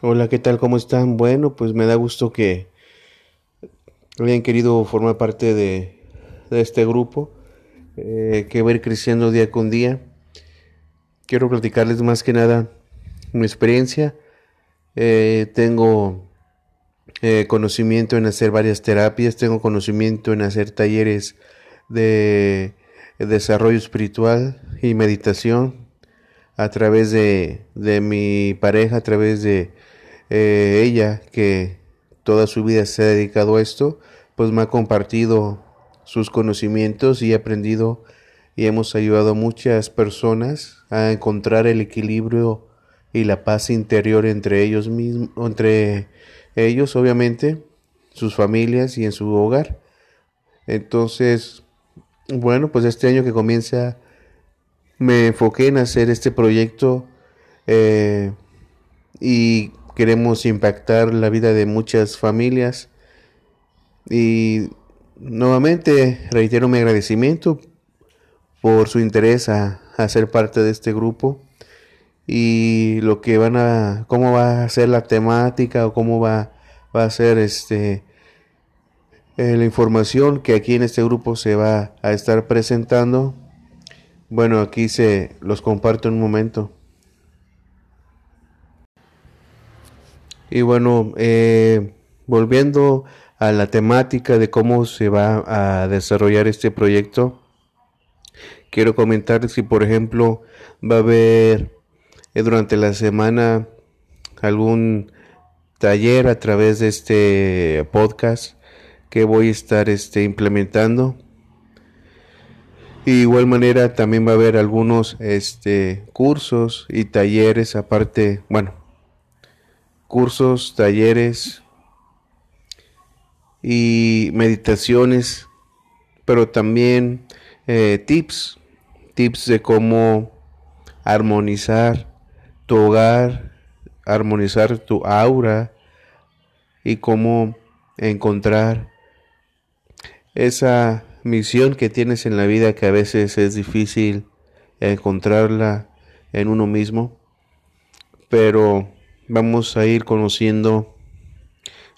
Hola, ¿qué tal? ¿Cómo están? Bueno, pues me da gusto que hayan querido formar parte de, este grupo, eh, que va a ir creciendo día con día. Quiero platicarles más que nada mi experiencia. Eh, tengo eh, conocimiento en hacer varias terapias, tengo conocimiento en hacer talleres de desarrollo espiritual y meditación a través de, de mi pareja, a través de eh, ella que toda su vida se ha dedicado a esto, pues me ha compartido sus conocimientos y aprendido y hemos ayudado a muchas personas a encontrar el equilibrio y la paz interior entre ellos mismos, entre ellos obviamente, sus familias y en su hogar. Entonces, bueno, pues este año que comienza me enfoqué en hacer este proyecto eh, y queremos impactar la vida de muchas familias. Y nuevamente reitero mi agradecimiento por su interés a, a, ser parte de este grupo y lo que van a cómo va a ser la temática o cómo va, va a ser este eh, la información que aquí en este grupo se va a estar presentando bueno aquí se los comparto un momento Y bueno, eh, volviendo a la temática de cómo se va a desarrollar este proyecto, quiero comentarles si por ejemplo va a haber eh, durante la semana algún taller a través de este podcast que voy a estar este, implementando. Y de igual manera también va a haber algunos este, cursos y talleres aparte, bueno, cursos, talleres y meditaciones, pero también eh, tips, tips de cómo armonizar tu hogar, armonizar tu aura y cómo encontrar esa misión que tienes en la vida que a veces es difícil encontrarla en uno mismo, pero vamos a ir conociendo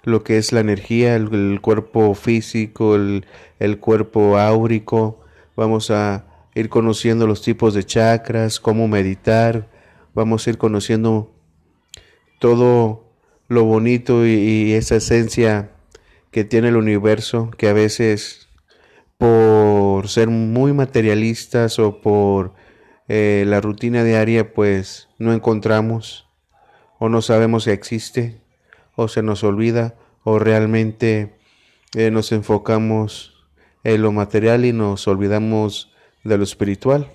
lo que es la energía, el, cuerpo físico, el, cuerpo áurico. Vamos a ir conociendo los tipos de chakras, cómo meditar. Vamos a ir conociendo todo lo bonito y esa esencia que tiene el universo, que a veces por ser muy materialistas o por eh, la rutina diaria, pues no encontramos o no sabemos si existe, o se nos olvida, o realmente eh, nos enfocamos en lo material y nos olvidamos de lo espiritual.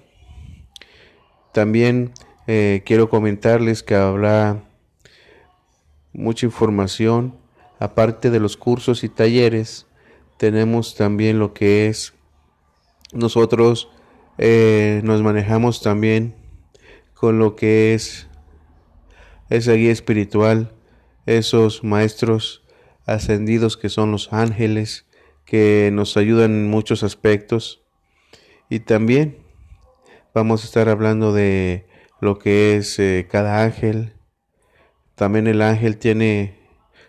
También eh, quiero comentarles que habrá mucha información, aparte de los cursos y talleres, tenemos también lo que es, nosotros eh, nos manejamos también con lo que es esa guía espiritual, esos maestros ascendidos que son los ángeles, que nos ayudan en muchos aspectos. Y también vamos a estar hablando de lo que es eh, cada ángel. También el ángel tiene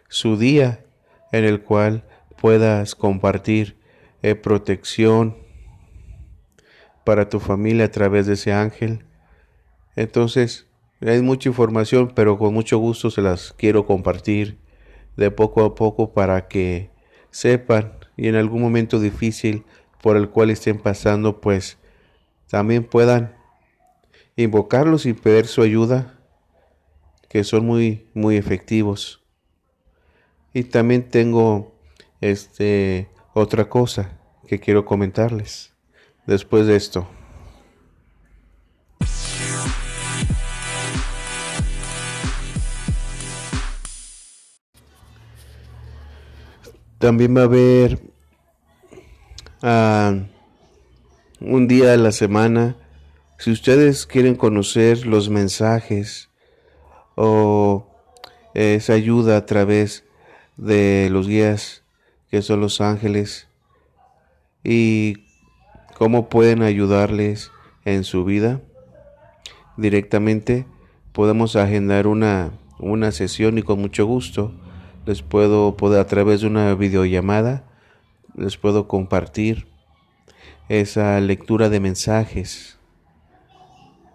su día en el cual puedas compartir eh, protección para tu familia a través de ese ángel. Entonces, hay mucha información, pero con mucho gusto se las quiero compartir de poco a poco para que sepan y en algún momento difícil por el cual estén pasando, pues también puedan invocarlos y pedir su ayuda, que son muy muy efectivos. Y también tengo este otra cosa que quiero comentarles después de esto. También va a haber uh, un día de la semana. Si ustedes quieren conocer los mensajes o esa ayuda a través de los guías que son los ángeles y cómo pueden ayudarles en su vida. Directamente, podemos agendar una, una sesión y con mucho gusto les puedo poder a través de una videollamada les puedo compartir esa lectura de mensajes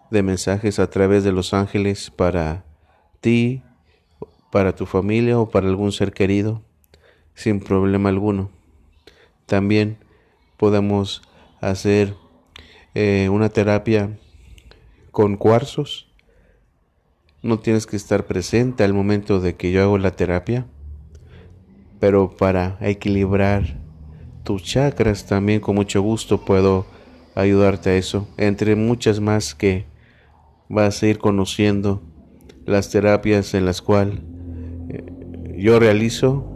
de mensajes a través de los ángeles para ti, para tu familia o para algún ser querido sin problema alguno. También podemos hacer eh, una terapia con cuarzos. No tienes que estar presente al momento de que yo hago la terapia, pero para equilibrar tus chakras también con mucho gusto puedo ayudarte a eso, entre muchas más que vas a ir conociendo las terapias en las cuales eh, yo realizo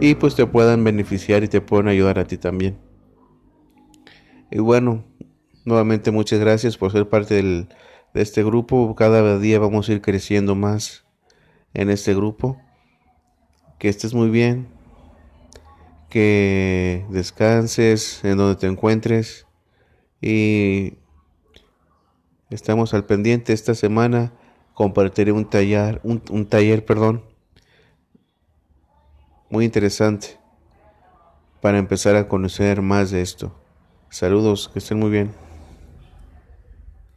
y pues te puedan beneficiar y te puedan ayudar a ti también. Y bueno, nuevamente muchas gracias por ser parte del, de este grupo. Cada día vamos a ir creciendo más en este grupo. Que estés muy bien. Que descanses en donde te encuentres. Y estamos al pendiente. Esta semana compartiré un taller, un, un taller, perdón, muy interesante para empezar a conocer más de esto. Saludos, que estén muy bien.